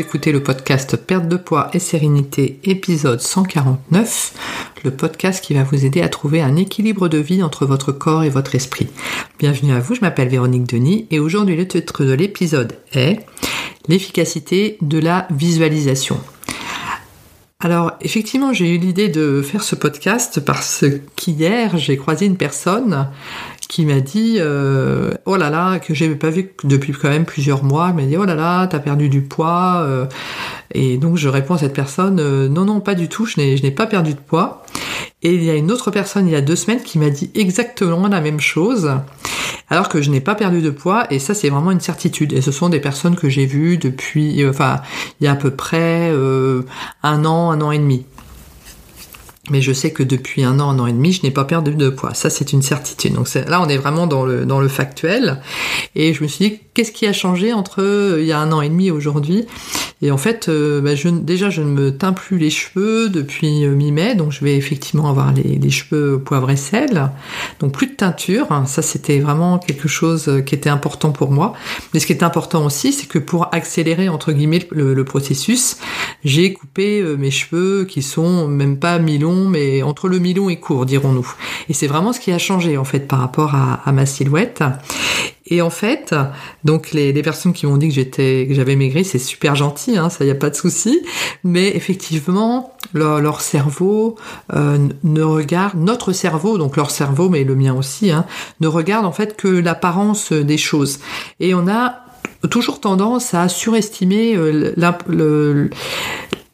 Écoutez le podcast Perte de poids et sérénité, épisode 149, le podcast qui va vous aider à trouver un équilibre de vie entre votre corps et votre esprit. Bienvenue à vous, je m'appelle Véronique Denis et aujourd'hui le titre de l'épisode est l'efficacité de la visualisation. Alors effectivement, j'ai eu l'idée de faire ce podcast parce qu'hier, j'ai croisé une personne qui m'a dit euh, oh là là que j'avais pas vu depuis quand même plusieurs mois. Elle m'a dit oh là là t'as perdu du poids euh. et donc je réponds à cette personne euh, non non pas du tout je n'ai je n'ai pas perdu de poids. Et il y a une autre personne il y a deux semaines qui m'a dit exactement la même chose alors que je n'ai pas perdu de poids et ça c'est vraiment une certitude et ce sont des personnes que j'ai vues depuis enfin il y a à peu près un an un an et demi mais je sais que depuis un an, un an et demi, je n'ai pas perdu de poids. Ça, c'est une certitude. Donc là, on est vraiment dans le, dans le factuel. Et je me suis dit, qu'est-ce qui a changé entre euh, il y a un an et demi et aujourd'hui? Et en fait, euh, bah, déjà, je ne me teins plus les cheveux depuis euh, mi-mai, donc je vais effectivement avoir les, cheveux poivre et sel. Donc plus de teinture. Ça, c'était vraiment quelque chose qui était important pour moi. Mais ce qui est important aussi, c'est que pour accélérer entre guillemets le, le processus, j'ai coupé mes cheveux qui sont même pas mi-longs mais entre le mi-long et court, dirons-nous. Et c'est vraiment ce qui a changé en fait par rapport à, ma silhouette. Et en fait, donc les, personnes qui m'ont dit que j'avais maigri, c'est super gentil, hein, ça y a pas de souci. Mais effectivement, leur, cerveau euh, ne regarde notre cerveau, donc leur cerveau, mais le mien aussi, hein, ne regarde en fait que l'apparence des choses. Et on a toujours tendance à surestimer euh,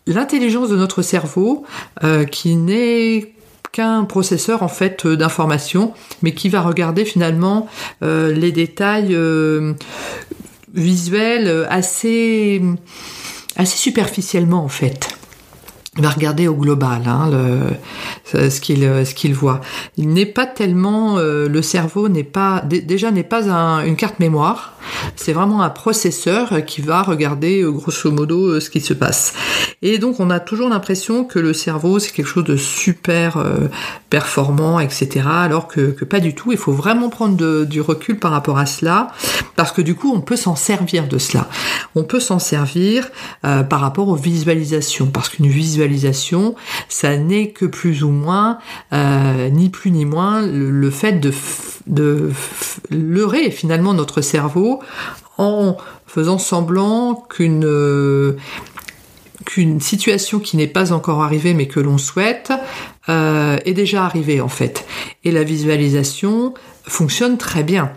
l'intelligence de notre cerveau euh, qui n'est qu'un processeur en fait d'informations, mais qui va regarder finalement euh, les détails euh, visuels assez assez superficiellement en fait. Il va regarder au global hein, ce qu'il ce voit. Il n'est pas tellement le cerveau n'est pas déjà n'est pas un, une carte mémoire c'est vraiment un processeur qui va regarder euh, grosso modo euh, ce qui se passe. Et donc on a toujours l'impression que le cerveau c'est quelque chose de super euh, performant, etc. Alors que, pas du tout. Il faut vraiment prendre du recul par rapport à cela, parce que du coup on peut s'en servir de cela. On peut s'en servir par rapport aux visualisations, parce qu'une visualisation, ça n'est que plus ou moins, ni plus ni moins, le, fait de, de leurrer finalement notre cerveau en faisant semblant qu'une euh, qu'une situation qui n'est pas encore arrivée mais que l'on souhaite euh, est déjà arrivée en fait. Et la visualisation fonctionne très bien.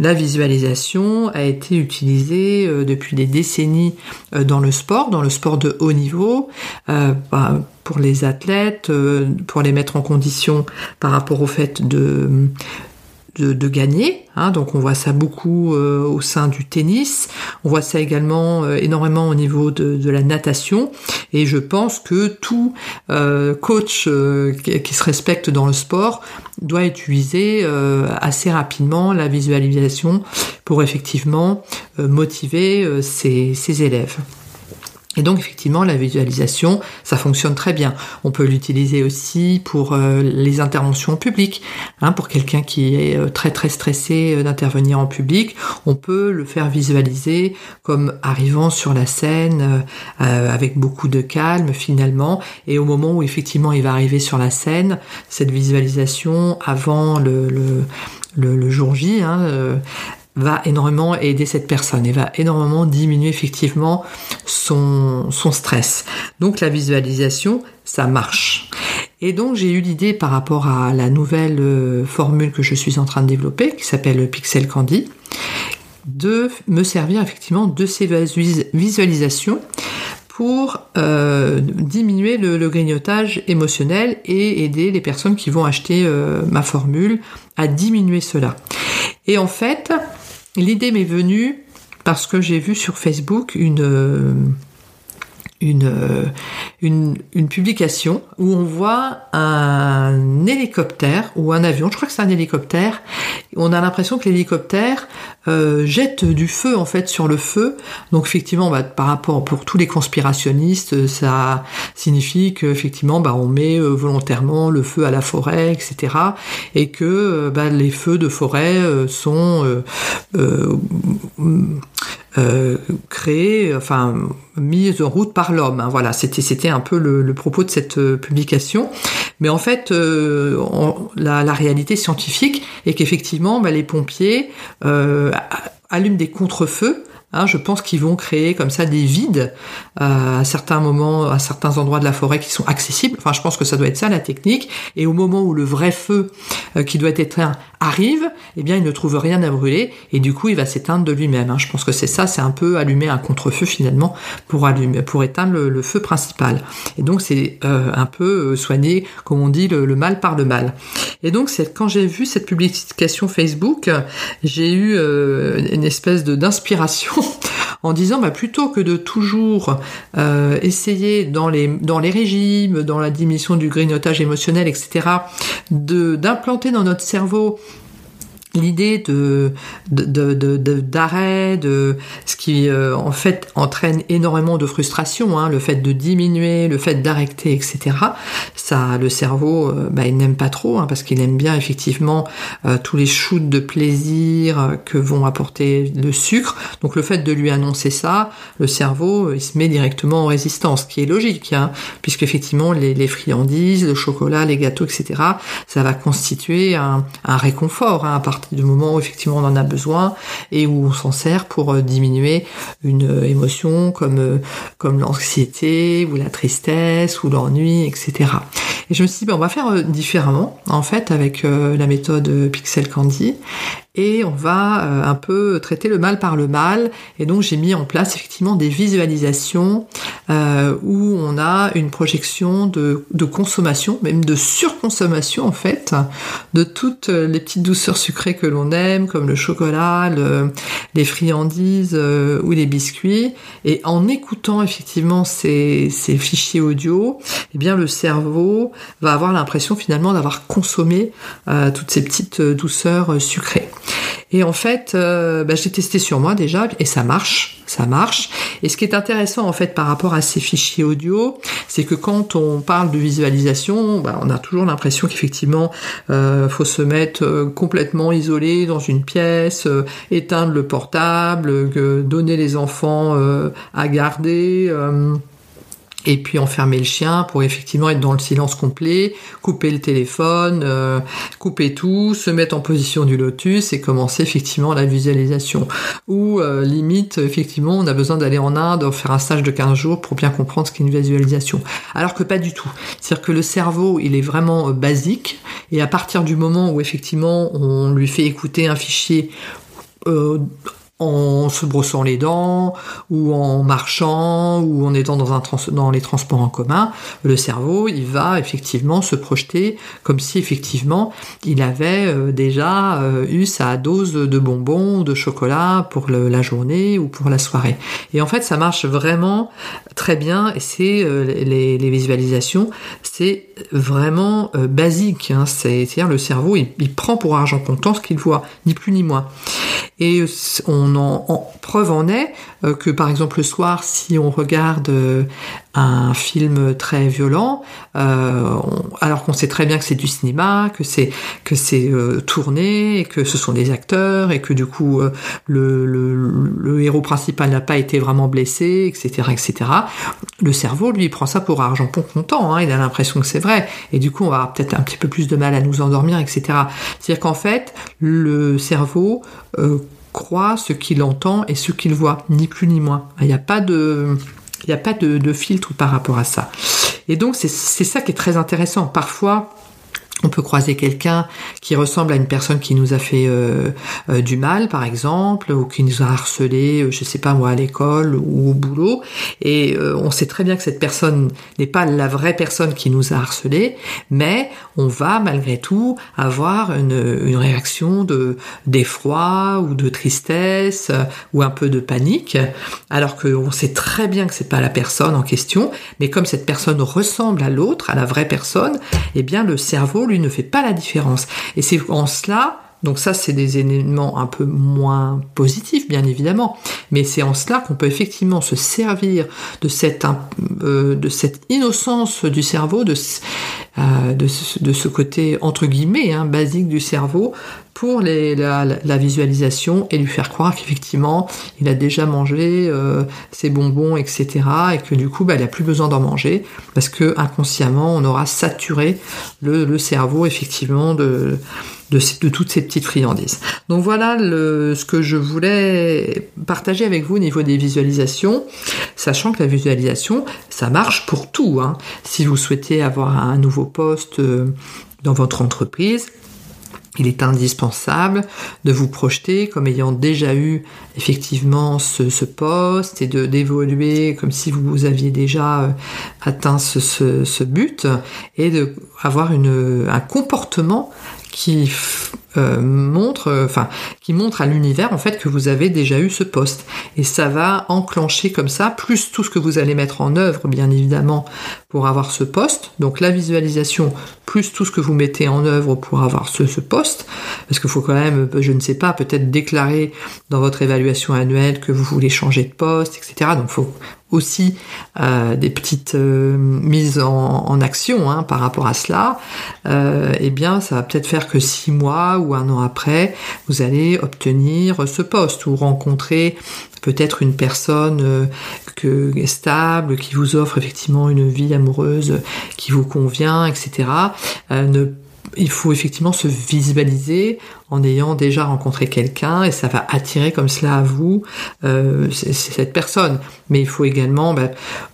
La visualisation a été utilisée euh, depuis des décennies dans le sport, dans le sport de haut niveau, bah, pour les athlètes, pour les mettre en condition par rapport au fait de de, gagner. Hein, donc on voit ça beaucoup euh, au sein du tennis. On voit ça également euh, énormément au niveau de, la natation. Et je pense que tout euh, coach qui, se respecte dans le sport doit utiliser assez rapidement la visualisation pour effectivement motiver ses élèves. Et donc effectivement, la visualisation, ça fonctionne très bien. On peut l'utiliser aussi pour euh, les interventions publiques. Hein, pour quelqu'un qui est euh, très très stressé euh, d'intervenir en public, on peut le faire visualiser comme arrivant sur la scène avec beaucoup de calme finalement. Et au moment où effectivement il va arriver sur la scène, cette visualisation avant le, le, le, jour J, hein, va énormément aider cette personne et va énormément diminuer effectivement son, son stress. Donc la visualisation, ça marche. Et donc j'ai eu l'idée par rapport à la nouvelle euh, formule que je suis en train de développer, qui s'appelle Pixel Candy, de me servir effectivement de ces visualisations pour euh, diminuer le, grignotage émotionnel et aider les personnes qui vont acheter euh, ma formule à diminuer cela. Et en fait, L'idée m'est venue parce que j'ai vu sur Facebook une, euh, euh, une, une, publication où on voit un hélicoptère ou un avion, je crois que c'est un hélicoptère, on a l'impression que l'hélicoptère euh, jette du feu en fait sur le feu. Donc effectivement, bah, par rapport pour tous les conspirationnistes, ça signifie qu'effectivement, bah, on met euh, volontairement le feu à la forêt, etc. Et que bah, les feux de forêt sont créée, enfin mise en route par l'homme. Hein. Voilà, c'était c'était un peu le, propos de cette publication. Mais en fait, la, la, réalité scientifique est qu'effectivement, bah, les pompiers allument des contre-feux Hein, je pense qu'ils vont créer comme ça des vides euh, à certains moments, à certains endroits de la forêt qui sont accessibles. Enfin, je pense que ça doit être ça la technique. Et au moment où le vrai feu euh, qui doit être éteint arrive, eh bien, il ne trouve rien à brûler et du coup, il va s'éteindre de lui-même. Hein. Je pense que c'est ça, c'est un peu allumer un contre-feu finalement pour allumer, pour éteindre le, feu principal. Et donc, c'est euh, un peu soigner, comme on dit, le, mal par le mal. Et donc, c'est quand j'ai vu cette publication Facebook, j'ai eu une espèce d'inspiration en disant bah, plutôt que de toujours euh, essayer dans les, dans les régimes, dans la diminution du grignotage émotionnel, etc., d'implanter dans notre cerveau l'idée de d'arrêt, de, ce qui euh, en fait entraîne énormément de frustration, hein, le fait de diminuer, le fait d'arrêter, etc. Ça, le cerveau, euh, bah, il n'aime pas trop hein, parce qu'il aime bien effectivement euh, tous les shoots de plaisir que vont apporter le sucre. Donc le fait de lui annoncer ça, le cerveau, il se met directement en résistance, ce qui est logique, hein, puisque effectivement les, les, friandises, le chocolat, les gâteaux, etc. Ça va constituer un, un réconfort hein, à du moment où effectivement on en a besoin et où on s'en sert pour euh, diminuer une euh, émotion comme euh, comme l'anxiété ou la tristesse ou l'ennui, etc. Et je me suis dit, ben, on va faire différemment en fait avec la méthode Pixel Candy et on va euh, un peu traiter le mal par le mal. Et donc j'ai mis en place effectivement des visualisations euh, où on a une projection de, consommation, même de surconsommation en fait, de toutes les petites douceurs sucrées que l'on aime, comme le chocolat, les friandises euh, ou les biscuits. Et en écoutant effectivement ces, ces fichiers audio, eh bien le cerveau va avoir l'impression finalement d'avoir consommé toutes ces petites douceurs sucrées. Et en fait, euh, bah, j'ai testé sur moi déjà et ça marche, ça marche. Et ce qui est intéressant en fait par rapport à ces fichiers audio, c'est que quand on parle de visualisation, bah, on a toujours l'impression qu'effectivement, euh, faut se mettre euh, complètement isolé dans une pièce, euh, éteindre le portable, donner les enfants à garder et puis enfermer le chien pour effectivement être dans le silence complet, couper le téléphone, euh, couper tout, se mettre en position du lotus et commencer effectivement la visualisation. Ou euh, limite, effectivement, on a besoin d'aller en Inde, faire un stage de 15 jours pour bien comprendre ce qu'est une visualisation. Alors que pas du tout. C'est-à-dire que le cerveau, il est vraiment euh, basique et à partir du moment où effectivement on lui fait écouter un fichier en se brossant les dents ou en marchant ou en étant dans, un dans les transports en commun, le cerveau il va effectivement se projeter comme si effectivement il avait euh, déjà euh, eu sa dose de bonbons de chocolat pour la journée ou pour la soirée. Et en fait ça marche vraiment très bien et c'est euh, les, visualisations c'est vraiment basique. Hein. C'est-à-dire le cerveau il prend pour argent comptant ce qu'il voit, ni plus ni moins. Et on en, preuve en est euh, que par exemple le soir, si on regarde euh, un film très violent, euh, alors qu'on sait très bien que c'est du cinéma, que c'est que c'est tourné, et que ce sont des acteurs, et que du coup le, le, héros principal n'a pas été vraiment blessé, etc., etc. Le cerveau, lui, prend ça pour argent pour comptant. Hein, il a l'impression que c'est vrai, et du coup, on va peut-être un petit peu plus de mal à nous endormir, etc. C'est-à-dire qu'en fait, le cerveau croit ce qu'il entend et ce qu'il voit, ni plus ni moins. Il n'y a pas de, il n'y a pas de, filtre par rapport à ça. Et donc c'est ça qui est très intéressant. Parfois, on peut croiser quelqu'un qui ressemble à une personne qui nous a fait euh, euh, du mal, par exemple, ou qui nous a harcelé, euh, je sais pas moi, à l'école ou au boulot, et on sait très bien que cette personne n'est pas la vraie personne qui nous a harcelé, mais on va malgré tout avoir une, une réaction de d'effroi ou de tristesse ou un peu de panique, alors qu'on sait très bien que c'est pas la personne en question, mais comme cette personne ressemble à l'autre, à la vraie personne, eh bien le cerveau ne fait pas la différence. Et c'est en cela donc ça, c'est des éléments un peu moins positifs, bien évidemment, mais c'est en cela qu'on peut effectivement se servir de cette, euh, de cette innocence du cerveau, de, de, ce, côté entre guillemets hein, basique du cerveau pour la, visualisation et lui faire croire qu'effectivement il a déjà mangé euh, ses bonbons, etc. et que du coup bah, il n'a plus besoin d'en manger parce que inconsciemment on aura saturé le, cerveau effectivement de, toutes ces petites friandises. Donc voilà ce que je voulais partager avec vous au niveau des visualisations, sachant que la visualisation ça marche pour tout. Hein. Si vous souhaitez avoir un nouveau poste euh, dans votre entreprise, il est indispensable de vous projeter comme ayant déjà eu effectivement ce, poste et de d'évoluer comme si vous aviez déjà euh, atteint ce, ce, but et de avoir un comportement qui euh, montre, euh, enfin, qui montre à l'univers en fait que vous avez déjà eu ce poste. Et ça va enclencher comme ça, plus tout ce que vous allez mettre en œuvre, bien évidemment, pour avoir ce poste. Donc la visualisation, plus tout ce que vous mettez en œuvre pour avoir ce, poste. Parce qu'il faut quand même, je ne sais pas, peut-être déclarer dans votre évaluation annuelle que vous voulez changer de poste, etc. Donc il faut aussi euh, des petites euh, mises en, action hein, par rapport à cela, euh, eh bien ça va peut-être faire que six mois ou un an après, vous allez obtenir ce poste ou rencontrer peut-être une personne que, stable, qui vous offre effectivement une vie amoureuse qui vous convient, etc. ne il faut effectivement se visualiser en ayant déjà rencontré quelqu'un et ça va attirer comme cela à vous euh, cette personne. Mais il faut également bah,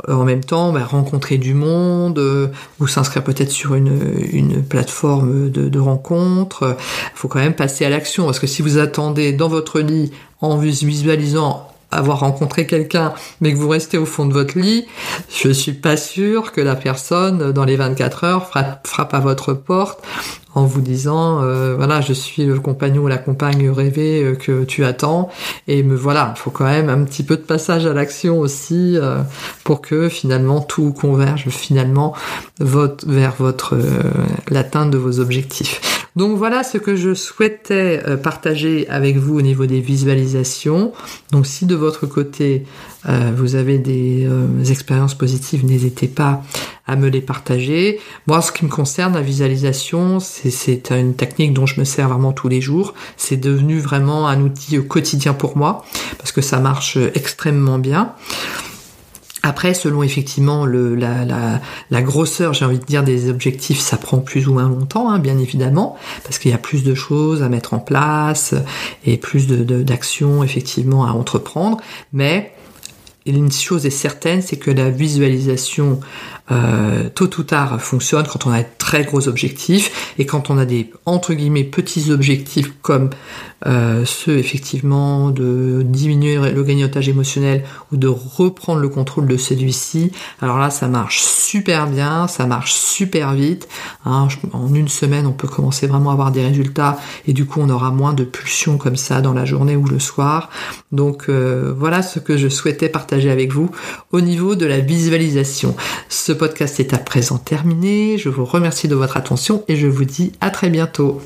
en même temps bah, rencontrer du monde euh, ou s'inscrire peut-être sur une, une plateforme de, de rencontre. Il faut quand même passer à l'action parce que si vous attendez dans votre lit en visualisant avoir rencontré quelqu'un, mais que vous restez au fond de votre lit, je suis pas sûr que la personne, dans les 24 heures, frappe, à votre porte en vous disant, euh, voilà, je suis le compagnon ou la compagne rêvée euh, que tu attends. Et me voilà, il faut quand même un petit peu de passage à l'action aussi euh, pour que finalement tout converge finalement vers votre l'atteinte de vos objectifs. Donc voilà ce que je souhaitais euh, partager avec vous au niveau des visualisations. Donc si de votre côté euh, vous avez des euh, expériences positives, n'hésitez pas à me les partager. Moi, ce qui me concerne, la visualisation, c'est une technique dont je me sers vraiment tous les jours. C'est devenu vraiment un outil quotidien pour moi parce que ça marche extrêmement bien. Après, selon effectivement la, grosseur, j'ai envie de dire, des objectifs, ça prend plus ou moins longtemps, hein, bien évidemment, parce qu'il y a plus de choses à mettre en place et plus d'actions de, d'actions effectivement à entreprendre. Mais une chose est certaine, c'est que la visualisation euh, tôt ou tard fonctionne quand on a de très gros objectifs et quand on a des entre guillemets petits objectifs comme euh, ceux effectivement de diminuer le grignotage émotionnel ou de reprendre le contrôle de celui-ci. Alors là, ça marche super bien, ça marche super vite. Hein. en une semaine, on peut commencer vraiment à avoir des résultats et du coup, on aura moins de pulsions comme ça dans la journée ou le soir. Donc euh, voilà ce que je souhaitais avec vous au niveau de la visualisation. Ce podcast est à présent terminé. Je vous remercie de votre attention et je vous dis à très bientôt.